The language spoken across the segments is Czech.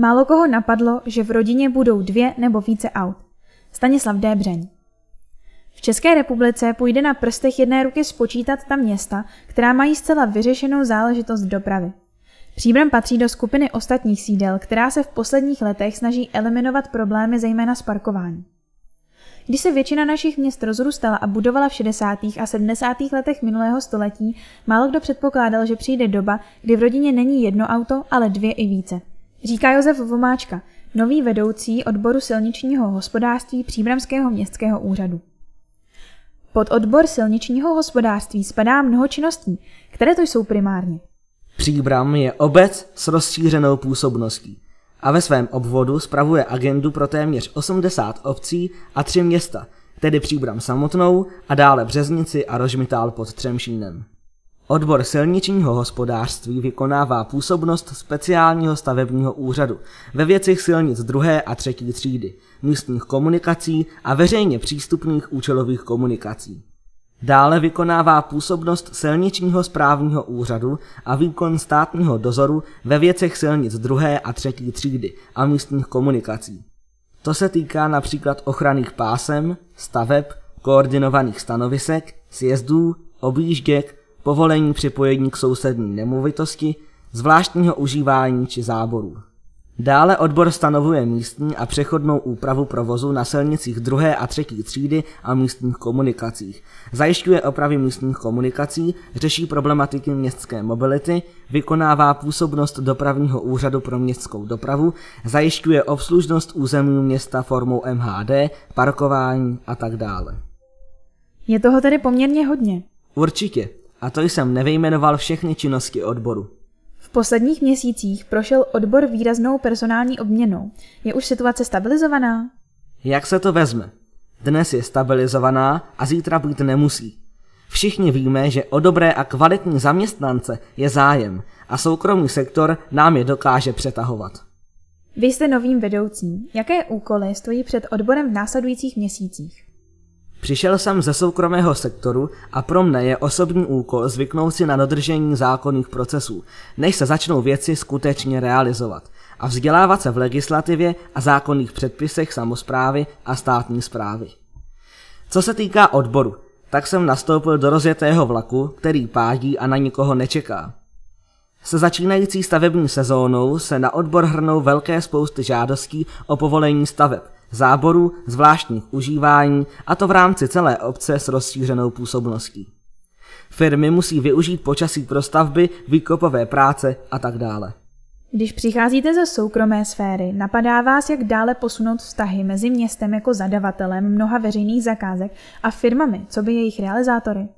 Málo koho napadlo, že v rodině budou dvě nebo více aut. Stanislav Débřeň. V České republice půjde na prstech jedné ruky spočítat ta města, která mají zcela vyřešenou záležitost dopravy. Příbram patří do skupiny ostatních sídel, která se v posledních letech snaží eliminovat problémy zejména s parkováním. Když se většina našich měst rozrůstala a budovala v 60. a 70. letech minulého století, málo kdo předpokládal, že přijde doba, kdy v rodině není jedno auto, ale dvě i více. Říká Josef Vomáčka, nový vedoucí odboru silničního hospodářství Příbramského městského úřadu. Pod odbor silničního hospodářství spadá mnoho činností, které to jsou primárně. Příbram je obec s rozšířenou působností a ve svém obvodu spravuje agendu pro téměř 80 obcí a tři města, tedy Příbram samotnou a dále Březnici a Rožmitál pod Třemšínem. Odbor silničního hospodářství vykonává působnost speciálního stavebního úřadu ve věcech silnic druhé a třetí třídy, místních komunikací a veřejně přístupných účelových komunikací. Dále vykonává působnost silničního správního úřadu a výkon státního dozoru ve věcech silnic druhé a třetí třídy a místních komunikací. To se týká například ochranných pásem, staveb, koordinovaných stanovisek, sjezdů, objížděk, povolení připojení k sousední nemovitosti, zvláštního užívání či záborů. Dále odbor stanovuje místní a přechodnou úpravu provozu na silnicích druhé a třetí třídy a místních komunikacích. Zajišťuje opravy místních komunikací, řeší problematiky městské mobility, vykonává působnost dopravního úřadu pro městskou dopravu, zajišťuje obslužnost území města formou MHD, parkování a tak dále. Je toho tedy poměrně hodně. Určitě. A to jsem nevyjmenoval všechny činnosti odboru. V posledních měsících prošel odbor výraznou personální obměnou. Je už situace stabilizovaná? Jak se to vezme? Dnes je stabilizovaná a zítra být nemusí. Všichni víme, že o dobré a kvalitní zaměstnance je zájem a soukromý sektor nám je dokáže přetahovat. Vy jste novým vedoucím. Jaké úkoly stojí před odborem v následujících měsících? Přišel jsem ze soukromého sektoru a pro mne je osobní úkol zvyknout si na dodržení zákonných procesů, než se začnou věci skutečně realizovat a vzdělávat se v legislativě a zákonných předpisech samozprávy a státní zprávy. Co se týká odboru, tak jsem nastoupil do rozjetého vlaku, který pádí a na nikoho nečeká. Se začínající stavební sezónou se na odbor hrnou velké spousty žádostí o povolení staveb – záborů, zvláštních užívání, a to v rámci celé obce s rozšířenou působností. Firmy musí využít počasí pro stavby, výkopové práce a tak dále. Když přicházíte ze soukromé sféry, napadá vás, jak dále posunout vztahy mezi městem jako zadavatelem mnoha veřejných zakázek a firmami, co by jejich realizátory?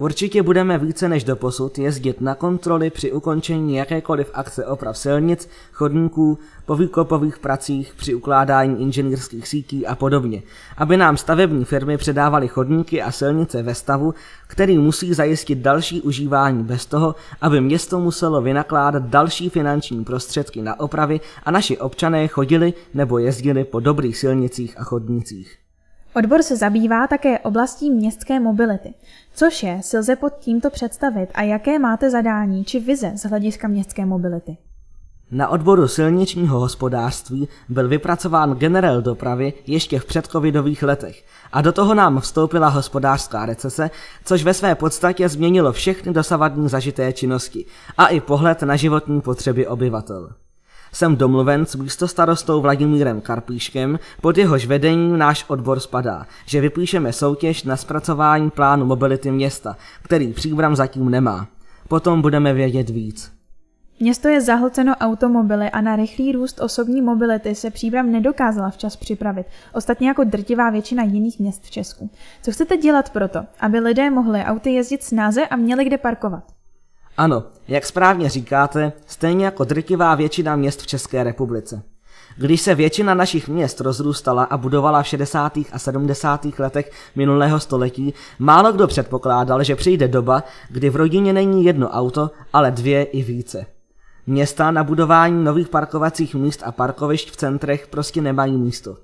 Určitě budeme více než doposud jezdit na kontroly při ukončení jakékoliv akce oprav silnic, chodníků, po výkopových pracích, při ukládání inženýrských sítí a podobně, aby nám stavební firmy předávaly chodníky a silnice ve stavu, který musí zajistit další užívání bez toho, aby město muselo vynakládat další finanční prostředky na opravy a naši občané chodili nebo jezdili po dobrých silnicích a chodnících. Odbor se zabývá také oblastí městské mobility. Což je, si lze pod tímto představit a jaké máte zadání či vize z hlediska městské mobility? Na odboru silničního hospodářství byl vypracován generál dopravy ještě v předcovidových letech a do toho nám vstoupila hospodářská recese, což ve své podstatě změnilo všechny dosavadní zažité činnosti a i pohled na životní potřeby obyvatel. Jsem domluven s místostarostou Vladimírem Karpíškem, pod jehož vedením náš odbor spadá, že vypíšeme soutěž na zpracování plánu mobility města, který příbram zatím nemá. Potom budeme vědět víc. Město je zahlceno automobily a na rychlý růst osobní mobility se příbram nedokázala včas připravit, ostatně jako drtivá většina jiných měst v Česku. Co chcete dělat proto, aby lidé mohli auty jezdit snáze a měli kde parkovat? Ano, jak správně říkáte, stejně jako drtivá většina měst v České republice. Když se většina našich měst rozrůstala a budovala v 60. a 70. letech minulého století, málo kdo předpokládal, že přijde doba, kdy v rodině není jedno auto, ale dvě i více. Města na budování nových parkovacích míst a parkovišť v centrech prostě nemají místo.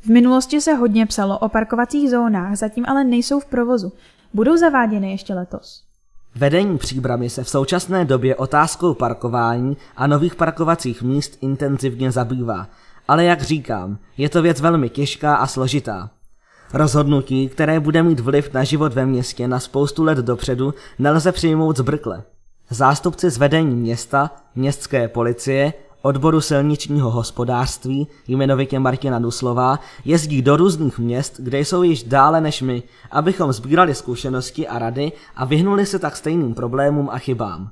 V minulosti se hodně psalo o parkovacích zónách, zatím ale nejsou v provozu. Budou zaváděny ještě letos. Vedení příbramy se v současné době otázkou parkování a nových parkovacích míst intenzivně zabývá, ale jak říkám, je to věc velmi těžká a složitá. Rozhodnutí, které bude mít vliv na život ve městě na spoustu let dopředu, nelze přijmout zbrkle. Zástupci z vedení města, městské policie, odboru silničního hospodářství, jmenovitě Martina Duslová, jezdí do různých měst, kde jsou již dále než my, abychom sbírali zkušenosti a rady a vyhnuli se tak stejným problémům a chybám.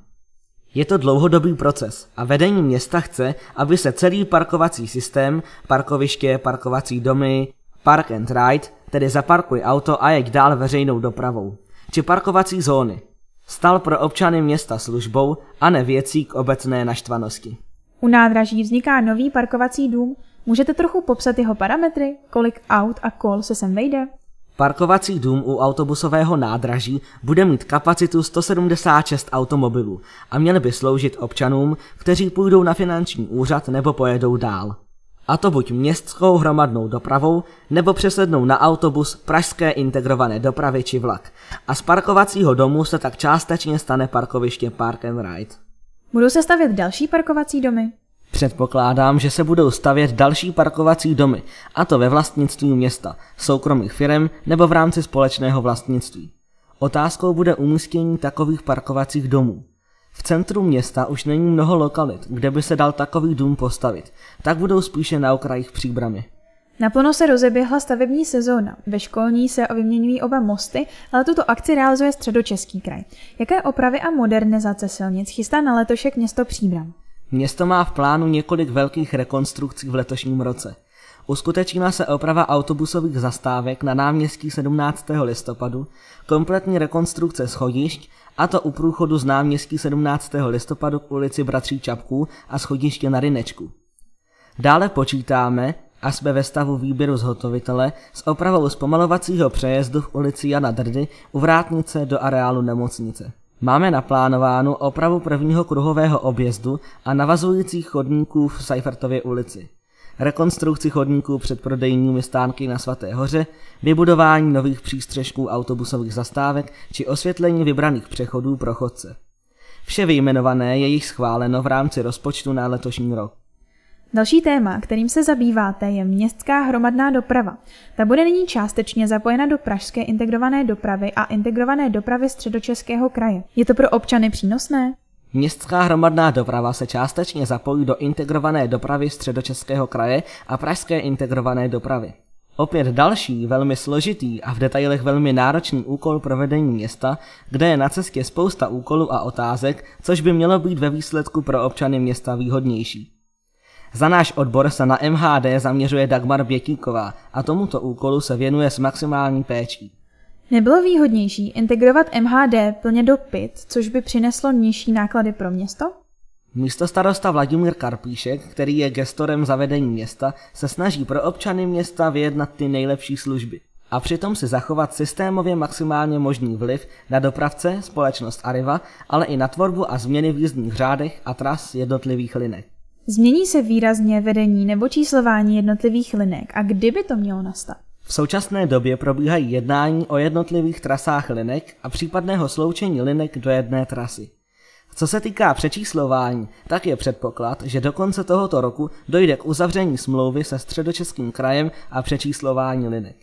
Je to dlouhodobý proces a vedení města chce, aby se celý parkovací systém, parkoviště, parkovací domy, park and ride, tedy zaparkuj auto a jeď dál veřejnou dopravou, či parkovací zóny, stal pro občany města službou a ne věcí k obecné naštvanosti. U nádraží vzniká nový parkovací dům. Můžete trochu popsat jeho parametry? Kolik aut a kol se sem vejde? Parkovací dům u autobusového nádraží bude mít kapacitu 176 automobilů a měl by sloužit občanům, kteří půjdou na finanční úřad nebo pojedou dál. A to buď městskou hromadnou dopravou, nebo přesednou na autobus pražské integrované dopravy či vlak. A z parkovacího domu se tak částečně stane parkoviště Park and Ride. Budou se stavět další parkovací domy? Předpokládám, že se budou stavět další parkovací domy, a to ve vlastnictví města, soukromých firm nebo v rámci společného vlastnictví. Otázkou bude umístění takových parkovacích domů. V centru města už není mnoho lokalit, kde by se dal takový dům postavit, tak budou spíše na okrajích příbramy. Naplno se rozeběhla stavební sezóna. Ve školní se vyměňují oba mosty, ale tuto akci realizuje středočeský kraj. Jaké opravy a modernizace silnic chystá na letošek město Příbram? Město má v plánu několik velkých rekonstrukcí v letošním roce. Uskutečnila se oprava autobusových zastávek na náměstí 17. listopadu, kompletní rekonstrukce schodišť, a to u průchodu z náměstí 17. listopadu k ulici Bratří Čapků a schodiště na Rynečku. Dále počítáme, a jsme ve stavu výběru zhotovitele s opravou zpomalovacího přejezdu v ulici Jana Drdy u vrátnice do areálu nemocnice. Máme naplánovánu opravu prvního kruhového objezdu a navazujících chodníků v Seifertově ulici. Rekonstrukci chodníků před prodejními stánky na Svaté hoře, vybudování nových přístřežků autobusových zastávek či osvětlení vybraných přechodů pro chodce. Vše vyjmenované je již schváleno v rámci rozpočtu na letošní rok. Další téma, kterým se zabýváte, je městská hromadná doprava. Ta bude nyní částečně zapojena do pražské integrované dopravy a integrované dopravy středočeského kraje. Je to pro občany přínosné? Městská hromadná doprava se částečně zapojí do integrované dopravy středočeského kraje a pražské integrované dopravy. Opět další, velmi složitý a v detailech velmi náročný úkol pro vedení města, kde je na cestě spousta úkolů a otázek, což by mělo být ve výsledku pro občany města výhodnější. Za náš odbor se na MHD zaměřuje Dagmar Běkíková a tomuto úkolu se věnuje s maximální péčí. Nebylo výhodnější integrovat MHD plně do PIT, což by přineslo nižší náklady pro město? Místo starosta Vladimír Karpíšek, který je gestorem zavedení města, se snaží pro občany města vyjednat ty nejlepší služby a přitom si zachovat systémově maximálně možný vliv na dopravce, společnost Arriva, ale i na tvorbu a změny v jízdních řádech a tras jednotlivých linek. Změní se výrazně vedení nebo číslování jednotlivých linek a kdyby to mělo nastat? V současné době probíhají jednání o jednotlivých trasách linek a případného sloučení linek do jedné trasy. Co se týká přečíslování, tak je předpoklad, že do konce tohoto roku dojde k uzavření smlouvy se středočeským krajem a přečíslování linek.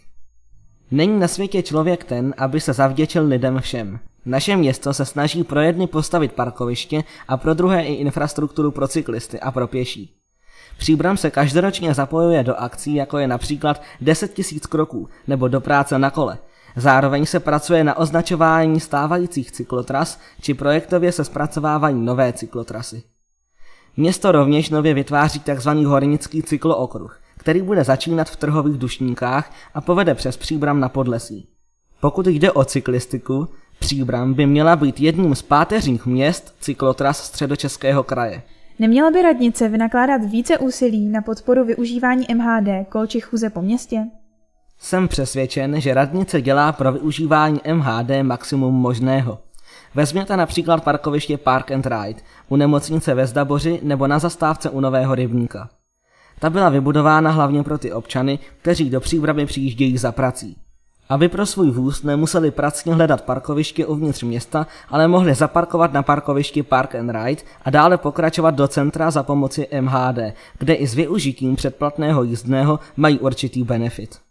Není na světě člověk ten, aby se zavděčil lidem všem. Naše město se snaží pro jedny postavit parkoviště a pro druhé i infrastrukturu pro cyklisty a pro pěší. Příbram se každoročně zapojuje do akcí, jako je například 10 000 kroků nebo do práce na kole. Zároveň se pracuje na označování stávajících cyklotras či projektově se zpracovávají nové cyklotrasy. Město rovněž nově vytváří tzv. hornický cyklookruh, který bude začínat v trhových dušníkách a povede přes Příbram na Podlesí. Pokud jde o cyklistiku, Příbram by měla být jedním z páteřních měst cyklotras středočeského kraje. Neměla by radnice vynakládat více úsilí na podporu využívání MHD kol či chůze po městě? Jsem přesvědčen, že radnice dělá pro využívání MHD maximum možného. Vezměte například parkoviště Park and Ride u nemocnice ve Zdaboři nebo na zastávce u Nového rybníka. Ta byla vybudována hlavně pro ty občany, kteří do příbramy přijíždějí za prací. Aby pro svůj vůz nemuseli pracně hledat parkoviště uvnitř města, ale mohli zaparkovat na parkovišti Park and Ride a dále pokračovat do centra za pomoci MHD, kde i s využitím předplatného jízdného mají určitý benefit.